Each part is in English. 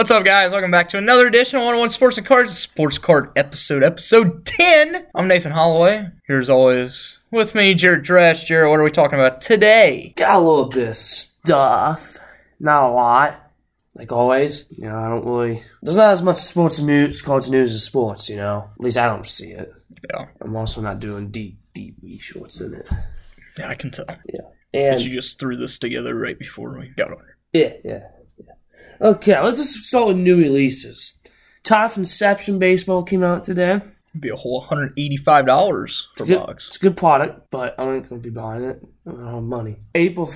What's up, guys? Welcome back to another edition of 101 Sports and Cards, Sports Card episode, episode 10. I'm Nathan Holloway. Here as always, with me, Jared Dresch. Jared, what are we talking about today? got a little bit of stuff. Not a lot. Like always. You know, I don't really there's not as much sports news college news as sports, you know. At least I don't see it. Yeah, I'm also not doing deep, deep resorts in it. yeah, I can tell. Yeah. Since you just threw this together right before we got on. yeah, yeah. Okay, let's just start with new releases. Topps Inception Baseball came out today. It'd be a whole $185 per box. It's a good product, but I ain't gonna be buying it. I don't have money. April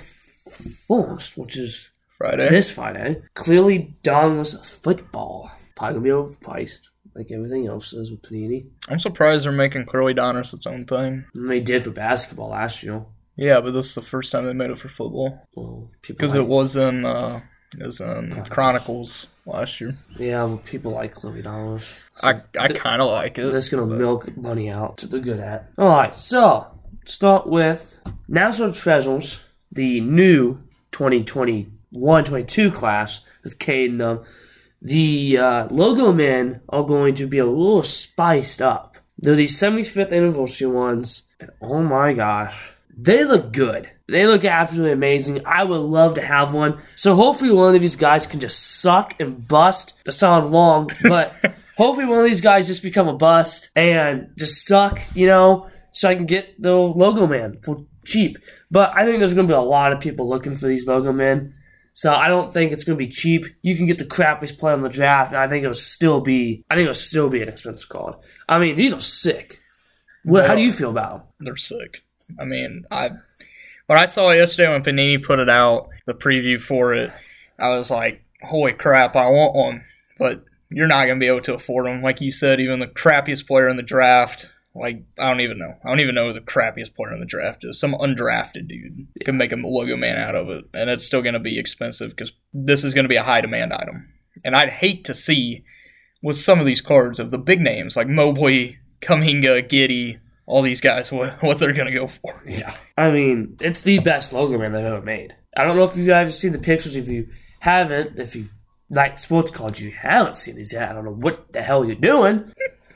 first, which is Friday. this Friday, clearly Donruss football. Probably gonna be overpriced, like everything else is with Panini. I'm surprised they're making Clearly Donruss its own thing. And they did for basketball last year. Yeah, but this is the first time they made it for football. Well, people Because like, it was in, uh, was in Chronicles last year. yeah, well, people like Chloe Dollars. I, I kind of like it. That's gonna milk money out to the good at. All right, so start with National Treasures, the new 2021-22 class with Cade and them. The uh, logo men are going to be a little spiced up. They're the 75th anniversary ones, and oh my gosh, they look good. They look absolutely amazing. I would love to have one. So hopefully one of these guys can just suck and bust. That sound wrong, but hopefully one of these guys just become a bust and just suck, you know, so I can get the logo man for cheap. But I think there's going to be a lot of people looking for these logo men. So I don't think it's going to be cheap. You can get the crappiest play on the draft, and I think it'll still be. I think it'll still be an expensive card. I mean, these are sick. What, how do you feel about them? They're sick. I mean, I when I saw yesterday when Panini put it out, the preview for it, I was like, "Holy crap, I want one!" But you're not gonna be able to afford them, like you said. Even the crappiest player in the draft, like I don't even know. I don't even know who the crappiest player in the draft is. Some undrafted dude can make a logo man out of it, and it's still gonna be expensive because this is gonna be a high demand item. And I'd hate to see with some of these cards of the big names like Mobley, Kuminga, Giddey, all these guys what, what they're gonna go for. Yeah. I mean, it's the best logo man they've ever made. I don't know if you guys have seen the pictures. If you haven't, if you like sports cards, you haven't seen these yet. I don't know what the hell you're doing.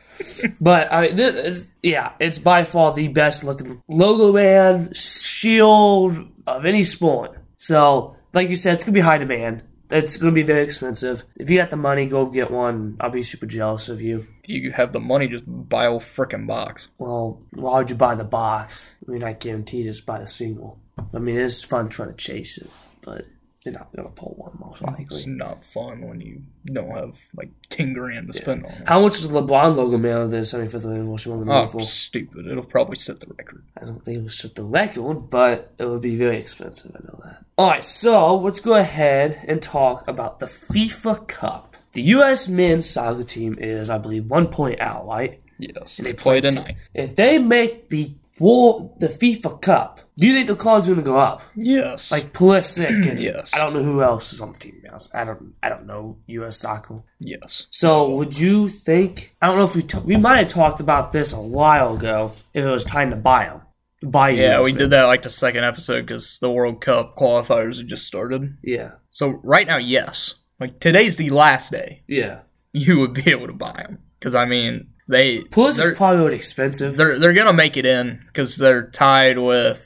but I mean, this is, yeah, it's by far the best looking logo man shield of any sport. So, like you said, it's gonna be high demand. It's gonna be very expensive. If you got the money, go get one. I'll be super jealous of you. If you have the money, just buy a freaking box. Well, why would you buy the box? I mean, I guarantee just buy the single. I mean, it's fun trying to chase it, but you're not gonna pull one most It's not fun when you don't have like ten grand to spend on it. How much is the LeBron logo man of the 75th anniversary one Oh, for? stupid! It'll probably set the record. I don't think it'll set the record, but it would be very expensive. I know that. All right, so let's go ahead and talk about the FIFA Cup. The U.S. men's soccer team is, I believe, one point out, right? Yes, they they play tonight. If they make the war, the FIFA Cup, do you think the card's gonna go up? Yes, like Pulisic and Yes. I don't know who else is on the team. to. I don't I don't know U.S. soccer. yes. So would you think? I don't know if we ta- we might have talked about this a while ago. If it was time to buy them, buy Yeah, we did that like the second episode because the World Cup qualifiers had just started. Yeah, So right now, yes, like today's the last day yeah. you would be able to buy them because I mean they they're- Pulisic's probably expensive. they're they're gonna make it in because they're tied with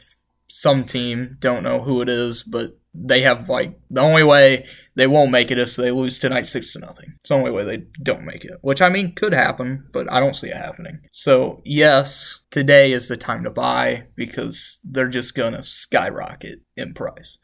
some team. Don't know who it is, but they have like the only way they won't make it if they lose tonight six to nothing. It's the only way they don't make it, which I mean could happen, but I don't see it happening. So yes, today is the time to buy because they're just gonna skyrocket in price.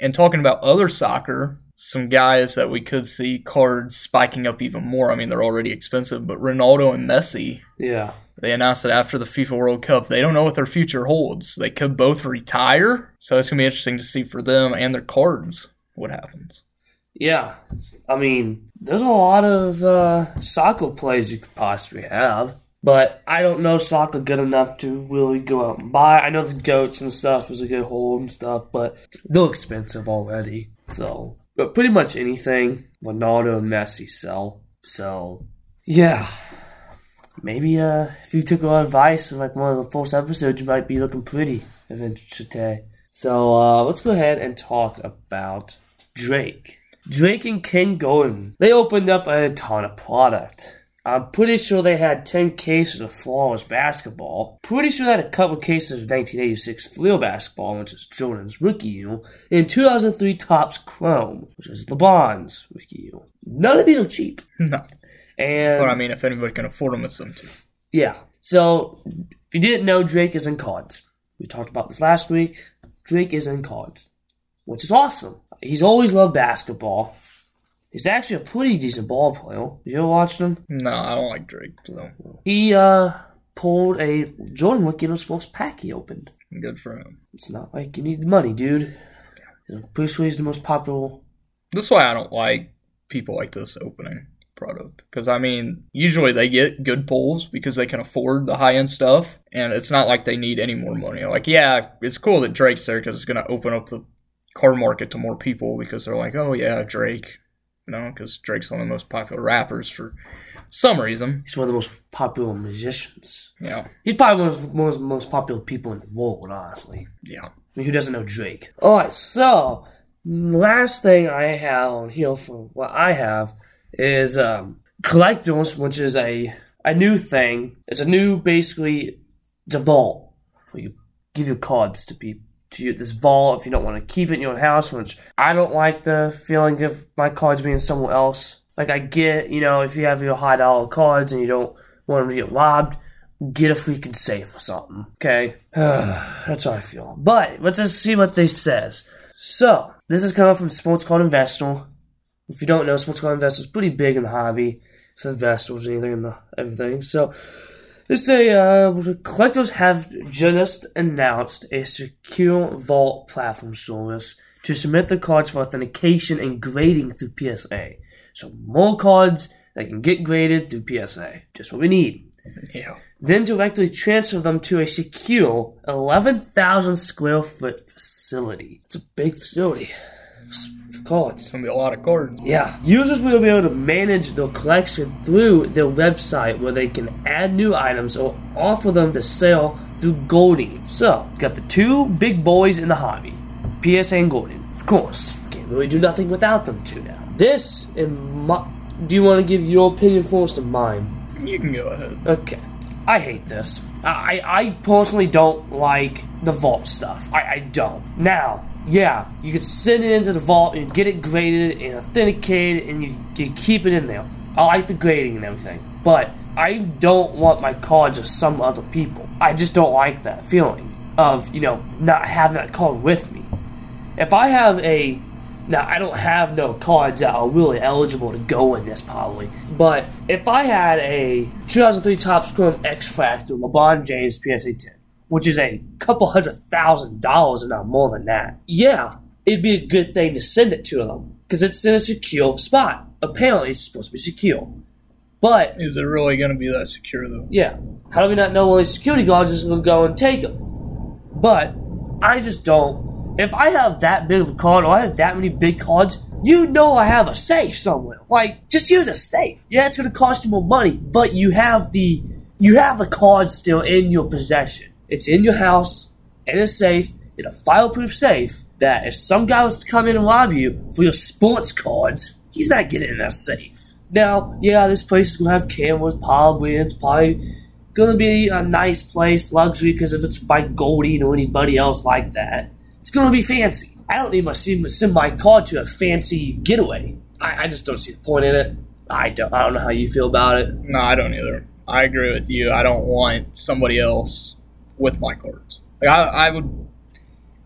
And talking about other soccer, some guys that we could see cards spiking up even more. I mean, they're already expensive, but Ronaldo and Messi yeah, they announced that after the FIFA World Cup, they don't know what their future holds. They could both retire, so it's gonna be interesting to see for them and their cards what happens. yeah. I mean, there's a lot of uh, soccer plays you could possibly have. But I don't know soccer good enough to really go out and buy. I know the goats and stuff is a good hold and stuff, but they're expensive already. So, but pretty much anything Ronaldo and Messi sell. So, yeah, maybe uh, if you took our advice in like one of the first episodes, you might be looking pretty eventually. So uh, let's go ahead and talk about Drake. Drake and Ken Goldin, they opened up a ton of product. I'm pretty sure they had 10 cases of flawless basketball. Pretty sure they had a couple cases of 1986 Fleer basketball, which is Jordan's rookie year, and 2003 Topps Chrome, which is LeBron's rookie year. None of these are cheap. No. And But I mean, if anybody can afford them, it's them too. yeah. So, if you didn't know, Drake is in cards. We talked about this last week. Drake is in cards, which is awesome. He's always loved basketball. He's actually a pretty decent ball player. You ever watched him? No, I don't like Drake, so He uh pulled a Jordan rookie in his first pack he opened. good for him. It's not like you need the money, dude. You know, pretty sure he's the most popular. That's why I don't like people like this opening product. Because, I mean, usually they get good pulls because they can afford the high end stuff, and it's not like they need any more money. Like, yeah, it's cool that Drake's there because it's going to open up the car market to more people because they're like, oh, yeah, Drake. You know, because Drake's one of the most popular rappers for some reason. He's one of the most popular musicians. Yeah. He's probably one of the most, most popular people in the world, honestly. Yeah. I mean, who doesn't know Drake? Alright, so last thing I have on here for what I have is um, collectors, which is a a new thing. It's a new basically it's a vault where you give your cards to people to you, this vault if you don't want to keep it in your house, which I don't like the feeling of my cards being somewhere else. Like I get, you know, if you have your high dollar cards and you don't want them to get robbed, get a freaking safe or something. Okay, that's how I feel. But let's just see what they says. So this is coming from Sports Card Investor. If you don't know, Sports Card Investor is pretty big in the hobby. It's investors, anything in the everything. So they say uh, collectors have just announced a secure vault platform service to submit their cards for authentication and grading through PSA. So more cards that can get graded through PSA. Just what we need Yeah. then directly transfer them to a secure 11,000 square foot facility. It's a big facility. Cards. It's to be a lot of cards. Yeah. Users will be able to manage their collection through their website where they can add new items or offer them to sell through Goldin. So, got the two big boys in the hobby PSA and Goldin. Of course, can't really do nothing without them two now. This, in my. Do you want to give your opinion first or mine? You can go ahead. Okay. I hate this. I, I personally don't like the vault stuff. I, I don't. Now, yeah, you could send it into the vault and get it graded and authenticated and you, you keep it in there. I like the grading and everything. But I don't want my cards of some other people. I just don't like that feeling of, you know, not having that card with me. If I have a now, I don't have no cards that are really eligible to go in this probably, but if I had a 2003 Topps Chrome X Factor LeBron James PSA 10, which is a couple hundred thousand dollars and not more than that, yeah, it'd be a good thing to send it to them because it's in a secure spot. Apparently, it's supposed to be secure. But Is it really going to be that secure, though? yeah. How do we not know when these security guards is going to go and take them? But I just don't. If I have that big of a card or I have that many big cards, you know I have a safe somewhere. Like, just use a safe. Yeah, it's going to cost you more money, but you have the you have the card still in your possession. It's in your house, in a safe, in a fireproof safe. That if some guy was to come in and rob you for your sports cards, he's not getting in that safe. Now, yeah, this place is gonna have cameras, probably. It's probably gonna be a nice place, luxury, because if it's by Goldin or anybody else like that, it's gonna be fancy. I don't need my send, my card to a fancy getaway. I, I just don't see the point in it. I don't. I don't know how you feel about it. No, I don't either. I agree with you. I don't want somebody else with my cards. Like I, I would,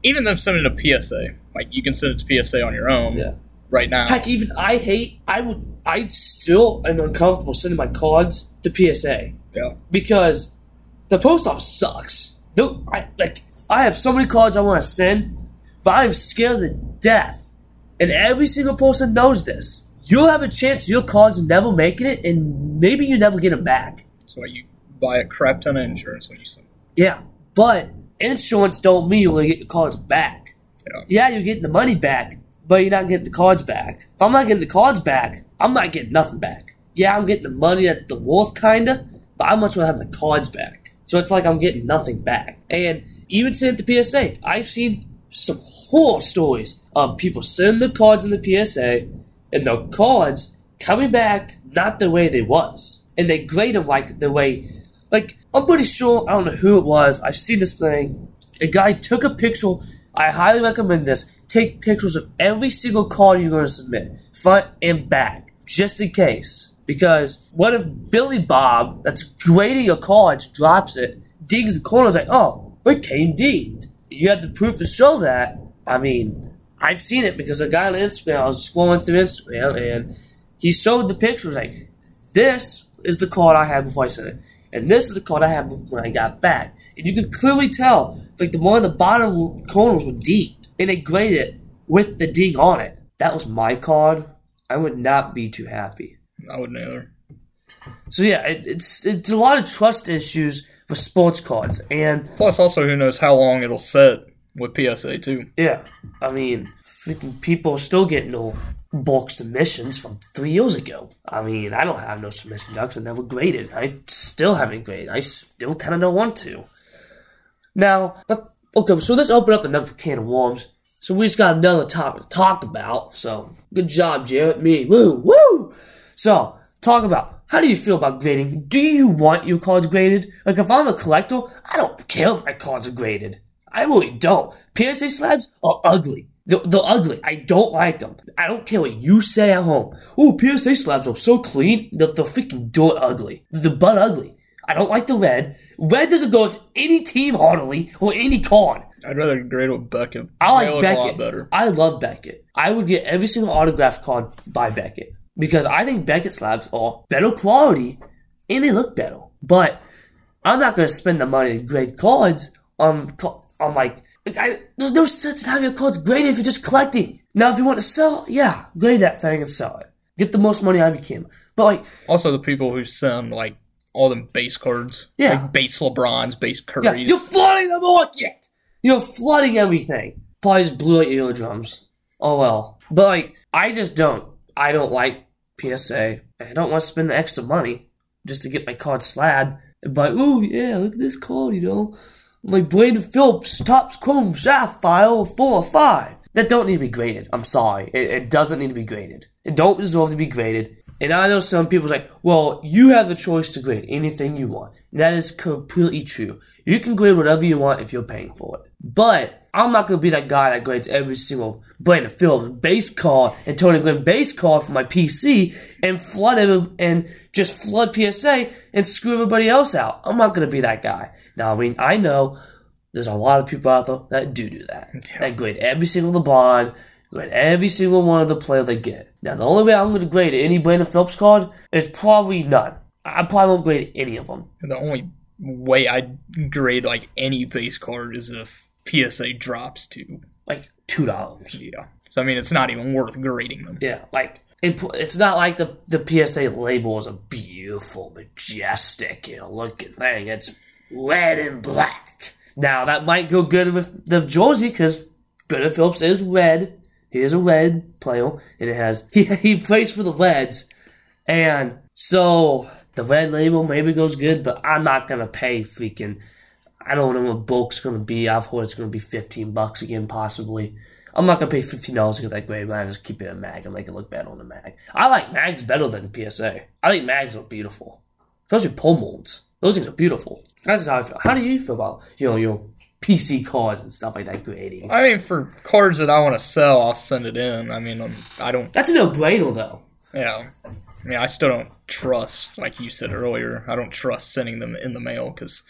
even them sending a PSA. Like you can send it to PSA on your own. Yeah. Right now. Heck, even I hate. I would. I still am uncomfortable sending my cards to PSA Yeah. because the post office sucks. Though I like. I have so many cards I want to send, but I'm scared to death, and every single person knows this. You'll have a chance your cards never making it, and maybe you never get them back. That's why you buy a crap ton of insurance when you send. Yeah, but insurance don't mean you're gonna get your cards back. Yeah. Yeah, you're getting the money back, but you're not getting the cards back. If I'm not getting the cards back, I'm not getting nothing back. Yeah, I'm getting the money at the worth kinda, but I much rather have the cards back. So it's like I'm getting nothing back. And even sent the PSA, I've seen some horror stories of people sending the cards in the PSA, and the cards coming back not the way they was, and they grade them like the way. Like I'm pretty sure I don't know who it was. I've seen this thing. A guy took a picture. I highly recommend this. Take pictures of every single card you're going to submit, front and back, just in case. Because what if Billy Bob, that's grading your cards, drops it, digs the corner, is like, oh, it came dinged. You have the proof to show that. I mean, I've seen it because a guy on Instagram, I was scrolling through Instagram, and he showed the pictures like, this is the card I had before I sent it, and this is the card I had when I got back. And you can clearly tell, like the one on the bottom corners were dinged, and they graded it with the ding on it. That was my card. I would not be too happy. I wouldn't either. So yeah, it, it's it's a lot of trust issues for sports cards, and Plus, also, who knows how long it'll set with PSA too. yeah, I mean, freaking people still get no bulk submissions from three years ago. I mean, I don't have no submission ducks. I never graded. I still haven't graded. I still kind of don't want to. Now, okay, so let's open up another can of worms. So we just got another topic to talk about. So good job, Jared. Me, woo, woo. So talk about how do you feel about grading? Do you want your cards graded? Like if I'm a collector, I don't care if my cards are graded. I really don't. PSA slabs are ugly. They're, they're ugly. I don't like them. I don't care what you say at home. Oh, PSA slabs are so clean. They're, they're freaking dirt ugly. They're butt ugly. I don't like the red. Red doesn't go with any team heartily or any card. I'd rather grade with Beckett. I like Beckett. better. I love Beckett. I would get every single autograph card by Beckett because I think Beckett slabs are better quality and they look better. But I'm not going to spend the money to grade cards on on like I, there's no sense in having your cards graded if you're just collecting. Now, if you want to sell, yeah, grade that thing and sell it. Get the most money out of your can. But like, Also, the people who send like all them base cards, Yeah. like base LeBrons, base yeah, you're flooding the market. Yet. You're flooding everything. Probably just blew out your eardrums. Oh well. But like, I just don't. I don't like PSA. I don't want to spend the extra money just to get my card slad. But oh yeah, look at this card, you know, like Brandon Phillips, Topps Chrome Sapphire, four or five. That don't need to be graded. I'm sorry, it, it doesn't need to be graded. It don't deserve to be graded. And I know some people's like, well, you have the choice to grade anything you want. That is completely true. You can grade whatever you want if you're paying for it. But I'm not gonna be that guy that grades every single Brandon Phillips base card and Tony Gwynn base card for my PC and flood it and just flood PSA and screw everybody else out. I'm not gonna be that guy. Now, I mean, I know there's a lot of people out there that do do that. Yeah. That grade every single LeBron, grade every single one of the player they get. Now, the only way I'm going to grade any Brandon Phillips card is probably none. I probably won't grade any of them. The only way I'd grade like any base card is if PSA drops to Like two dollars. yeah. So I mean, it's not even worth grading them. Yeah, like it, it's not like the the PSA label is a beautiful, majestic, you know, looking thing. It's red and black. Now that might go good with the jersey because Brandon Phillips is red. He is a red player, and it has he he plays for the Reds, and so the red label maybe goes good, but I'm not gonna pay freaking. I don't know what bulk's gonna be. I've heard it's gonna be fifteen bucks again, possibly. I'm not gonna pay fifteen dollars to get that grade. Man, just keep it a mag and make it look better on the mag. I like mags better than PSA. I think mags look beautiful, especially pull molds. Those things are beautiful. That's how I feel. How do you feel about you know your PC cards and stuff like that grading? I mean, for cards that I want to sell, I'll send it in. I mean, um, I don't. That's a no brainer though. Yeah. I mean, I still don't trust, like you said earlier, I don't trust sending them in the mail because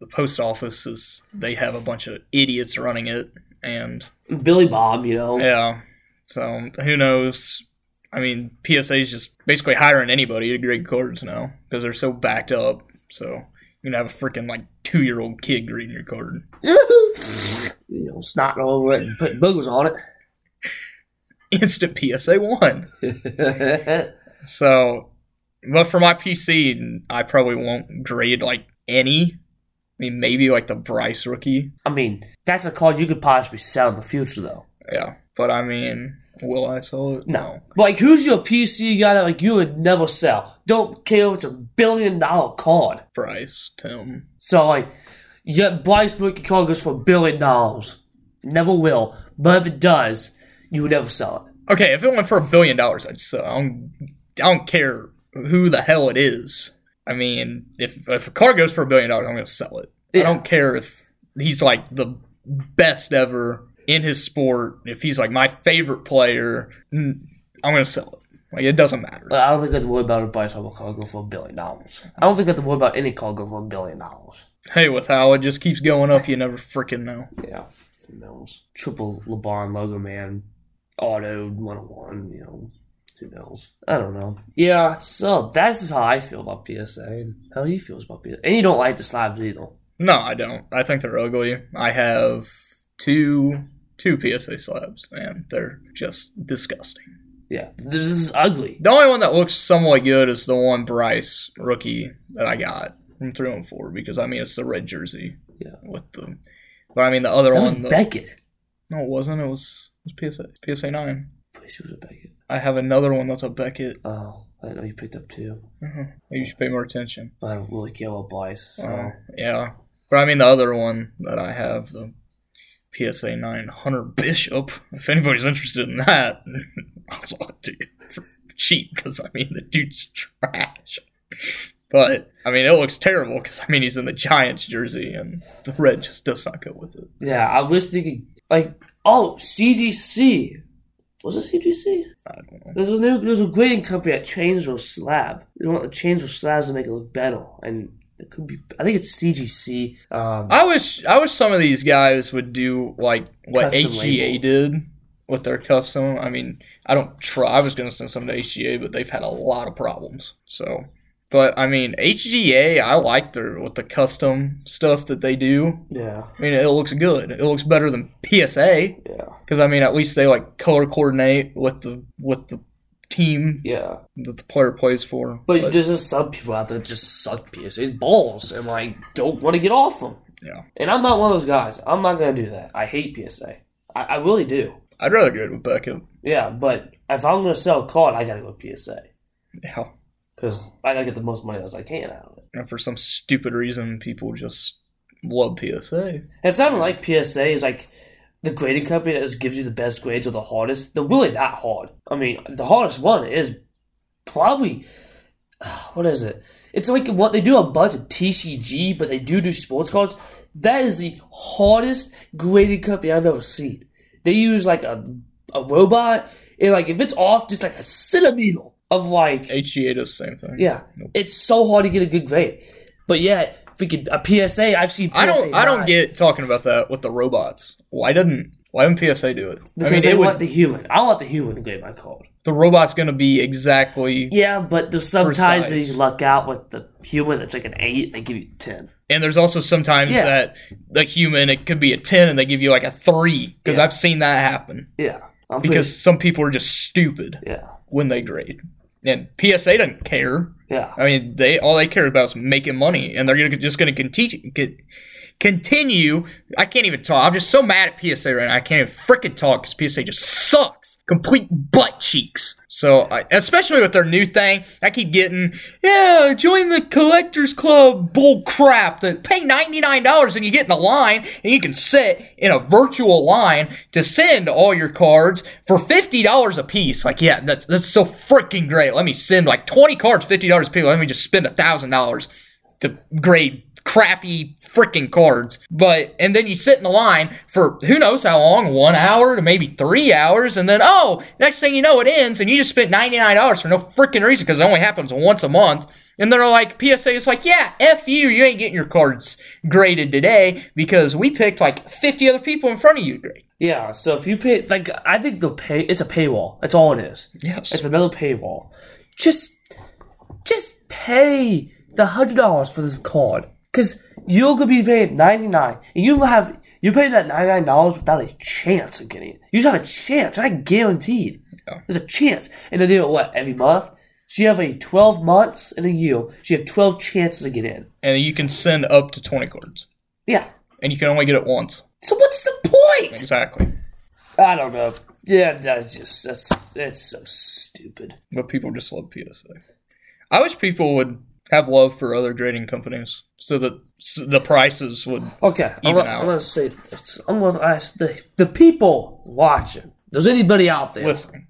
the post office is, they have a bunch of idiots running it. And Billy Bob, you know. yeah, so who knows? I mean, PSA is just basically hiring anybody to grade cards now because they're so backed up. So you can have a freaking like two year old kid grading your card. you know, snotting all over it and putting boogers on it. Instant PSA 1. So, but for my PC, I probably won't grade like any. I mean, maybe like the Bryce rookie. I mean, that's a card you could possibly sell in the future though. Yeah, but I mean, will I sell it? No. But like who's your PC guy that like you would never sell? Don't care if it's a billion dollar card. Bryce, Tim. So like yeah, Bryce rookie card goes for a billion dollars. Never will. But if it does, you would never sell it. Okay, if it went for a billion dollars, I'd sell. I don't, I don't care who the hell it is. I mean, if if a car goes for a billion dollars, I'm gonna sell it. I don't care if he's like the best ever in his sport. If he's like my favorite player, I'm gonna sell it. Like it doesn't matter. I don't think I have to worry about a bicycle car go for a billion dollars. I don't think I have to worry about any car go for a billion dollars. Hey, with how it just keeps going up, you never freaking know. Yeah. Who knows? Triple LeBron logo man, auto 101, you know. Who knows? I don't know. Yeah, so that's how I feel about PSA and how he feels about PSA. And you don't like the slabs either. No, I don't. I think they're ugly. I have two two PSA slabs, and they're just disgusting. Yeah, this is ugly. The only one that looks somewhat good is the one Bryce rookie that I got from three and four because I mean it's the red jersey. Yeah. With the, but I mean the other That was one. the- Beckett. no, it wasn't. It was it was PSA PSA nine. Pretty sure it was a Beckett. I have another one that's a Beckett. Oh, I know you picked up two. uh You should pay more attention. I don't really care about Bryce, so. Uh, yeah, but I mean the other one that I have the PSA nine Hunter Bishop. If anybody's interested in that, I'll sell it to you for cheap because I mean the dude's trash. But I mean it looks terrible because I mean he's in the Giants jersey and the red just does not go with it. Yeah, I was thinking, like, oh, CGC. Was it CGC? I don't know. There's a new, there's a grading company that changed those slab. They want to change those slabs to make it look better, and it could be. I think it's CGC. Um, I wish I wish some of these guys would do like what HGA labels. did with their custom. I mean, I don't try. I was going to send some to HGA, but they've had a lot of problems. So, but I mean, HGA, I like their with the custom stuff that they do. yeah, I mean, it looks good. It looks better than PSA yeah, because I mean, at least they like color coordinate with the with the team yeah. that the player plays for. But, there's just some people out there that just suck PSA's balls and like don't want to get off them. Yeah. And I'm not one of those guys. I'm not gonna do that. I hate PSA. I, I really do. I'd rather go with Beckett. Yeah, but if I'm gonna sell a card, I gotta go PSA Yeah. Because I gotta get the most money as I can out of it. And for some stupid reason, people just love PSA. It's not like PSA is like the grading company that just gives you the best grades or the hardest. They're really that hard. I mean, the hardest one is probably what is it? It's like what they do a bunch of TCG, but they do do sports cards. That is the hardest grading company I've ever seen. They use like a a robot, and like if it's off, just like a centimeter of like HGA does the same thing. yeah, Nope. it's so hard to get a good grade. But yeah, freaking a PSA, I've seen. PSA I don't. I don't 9. get talking about that with the robots. Why didn't Why didn't PSA do it? Because I mean, they it want would, the human. I want the human to grade my card. the robot's going to be exactly. Yeah, but there's sometimes that you luck out with the human. It's like an eight. They give you ten. And there's also sometimes Yeah. that the human it could be a ten and they give you like a three because Yeah. I've seen that happen Yeah, I'm because some people are just stupid yeah, when they grade. And PSA doesn't care. yeah, I mean, they all they care about is making money, and they're gonna, just going to continue. Continue. I can't even talk. I'm just so mad at PSA right now. I can't even freaking talk because PSA just sucks. Complete butt cheeks. So, I, especially with their new thing, I keep getting, yeah, join the collectors club bull crap. That pay ninety nine dollars and you get in the line and you can sit in a virtual line to send all your cards for fifty dollars a piece. Like, yeah, that's that's so freaking great. Let me send like twenty cards, fifty dollars a piece. Let me just spend a thousand dollars to grade crappy freaking cards. But and then you sit in the line for who knows how long, one hour to maybe three hours, and then oh, next thing you know, it ends, and you just spent ninety nine dollars for no freaking reason because it only happens once a month. And they're like, PSA is like, yeah, F you, you ain't getting your cards graded today because we picked like 50 other people in front of you to grade. yeah. So if you pay, like, I think the pay, it's a paywall. That's all it is. Yes. It's another paywall. Just, just pay the hundred dollars for this card, because you're gonna be paying ninety nine, and you have you pay that ninety nine dollars without a chance of getting it. You just have a chance. I guaranteed. Yeah. There's a chance, and they do it what every month. So you have a twelve months and a year. So you have twelve chances to get in. and you can send up to 20 cards. Yeah. And you can only get it once. So what's the point? Exactly. I don't know. Yeah, that's just that's it's so stupid. But people just love PSA. I wish people would have love for other grading companies so that the prices would. Okay, I'm, Even out. I'm gonna say. I'm gonna ask the the people watching. Does anybody out there Listen,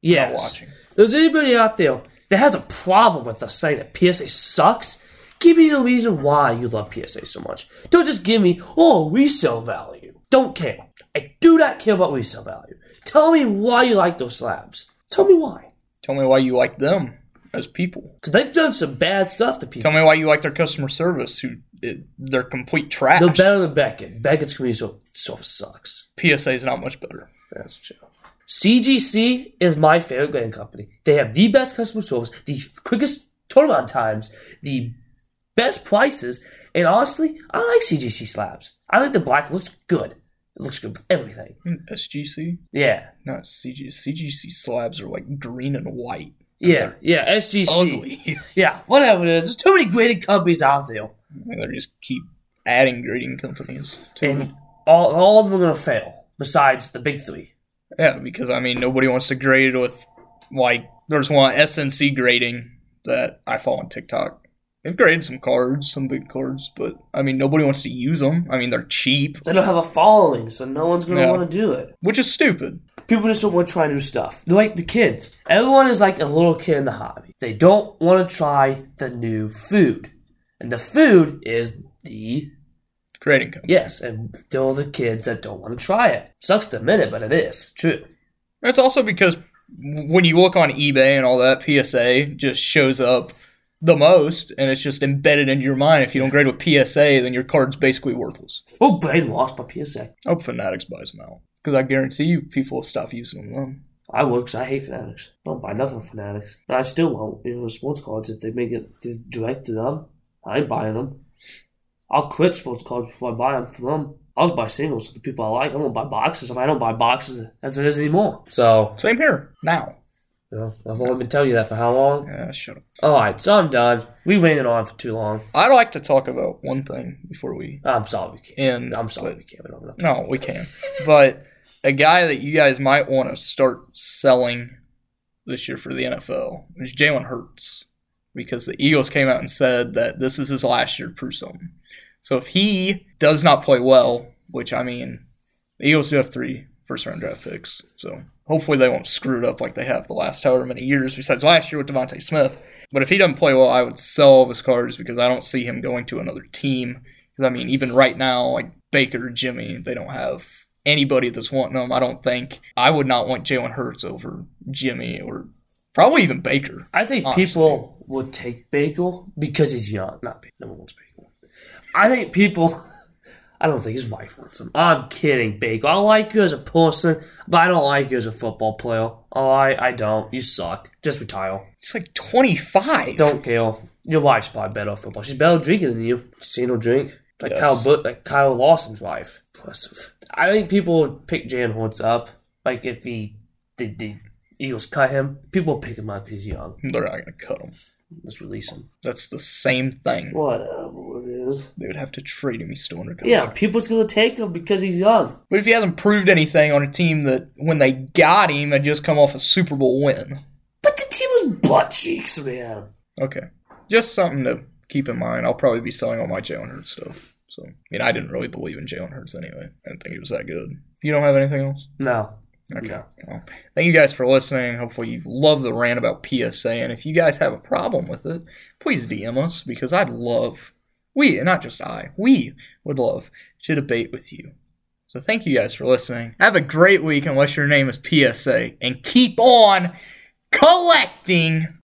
Yes. Watching. There's anybody out there that has a problem with us saying that PSA sucks? Give me the reason why you love PSA so much. Don't just give me, oh, resale value. Don't care. I do not care about resale value. Tell me why you like those slabs. Tell me why. Tell me why you like them as people. Because they've done some bad stuff to people. Tell me why you like their customer service. Who it, they're complete trash. They're better than Beckett. Beckett's community so, so sucks. PSA is not much better. That's true. CGC is my favorite grading company. They have the best customer service, the quickest turnaround times, the best prices, and honestly, I like CGC slabs. I think the black looks good. It looks good with everything. SGC, Yeah. not CG. CGC slabs are like green and white. Yeah, yeah, SGC. Ugly. Yeah, whatever it is. There's too many grading companies out there. And they just keep adding grading companies to And them. all, all of them are going to fail, besides the big three. Yeah, because I mean nobody wants to grade with like there's one SNC grading that I follow on TikTok. They've graded some cards, some big cards, but I mean nobody wants to use them. I mean they're cheap, They don't have a following, so no one's going to Yeah. want to do it. which is stupid. People just don't want to try new stuff. They're like the kids. Everyone is like a little kid in the hobby. They don't want to try the new food. And the food is the Grading company. yes, and they're the kids that don't want to try it. Sucks to admit it, but it is true. It's also because when you look on eBay and all that, PSA just shows up the most, and it's just embedded into your mind. If you don't grade with PSA, then your card's basically worthless. Oh, brainwashed by PSA. I hope Fanatics buys them out because I guarantee you people will stop using them. I would 'cause I hate Fanatics. I don't buy nothing from Fanatics. And I still won't. You know, sports cards, if they make it direct to them, I ain't buying them. I'll quit sports cards before I buy them from them. I'll just buy singles to the people I like. I don't buy boxes. I, mean, I don't buy boxes as it is anymore. So, Same here now. you know, I've only been telling you that for how long? Yeah, shut up. Alright, so I'm done. We waited on for too long. I'd like to talk about one thing before we I'm sorry we can't. end. I'm sorry we can't. We don't have enough No, we can. But a guy that you guys might want to start selling this year for the NFL is Jalen Hurts. Because the Eagles came out and said that this is his last year to prove something. So if he does not play well, which I mean, the Eagles do have three first round draft picks. So hopefully they won't screw it up like they have the last however many years, besides last year with DeVonta Smith. But if he doesn't play well, I would sell all of his cards because I don't see him going to another team. Because I mean, even right now, like Baker, Jimmy, they don't have anybody that's wanting them. I don't think I would not want Jalen Hurts over Jimmy or probably even Baker. I think Honestly. people would take Bagel because he's young. Not Bagel. No one wants Bagel. I think people. I don't think his wife wants him. I'm kidding, Bagel. I like you as a person, but I don't like you as a football player. Oh, I, I don't. You suck. Just retire. He's like 25. Don't care. Your wife's probably better at football. She's better drinking than you. Seen her drink. Like Yes. Kyle but like Kyle Lawson's wife. Impressive. I think people would pick Jalen Hurts up. Like if he did the Eagles cut him, people would pick him up because he's young. They're not going to cut him. Let's release him. That's the same thing. Whatever it is. They would have to trade him. He's still under contract. Yeah, people's gonna take him because he's young. But if he hasn't proved anything on a team that when they got him had just come off a Super Bowl win. But the team was butt cheeks, man. Okay. Just something to keep in mind. I'll probably be selling all my Jalen Hurts stuff. So, I mean, I didn't really believe in Jalen Hurts anyway. I didn't think he was that good. You don't have anything else? No. Okay. No. Well, thank you guys for listening. Hopefully, you love the rant about PSA. And if you guys have a problem with it, please DM us because I'd love, we, and not just I, we would love to debate with you. So, thank you guys for listening. Have a great week, unless your name is PSA, and keep on collecting.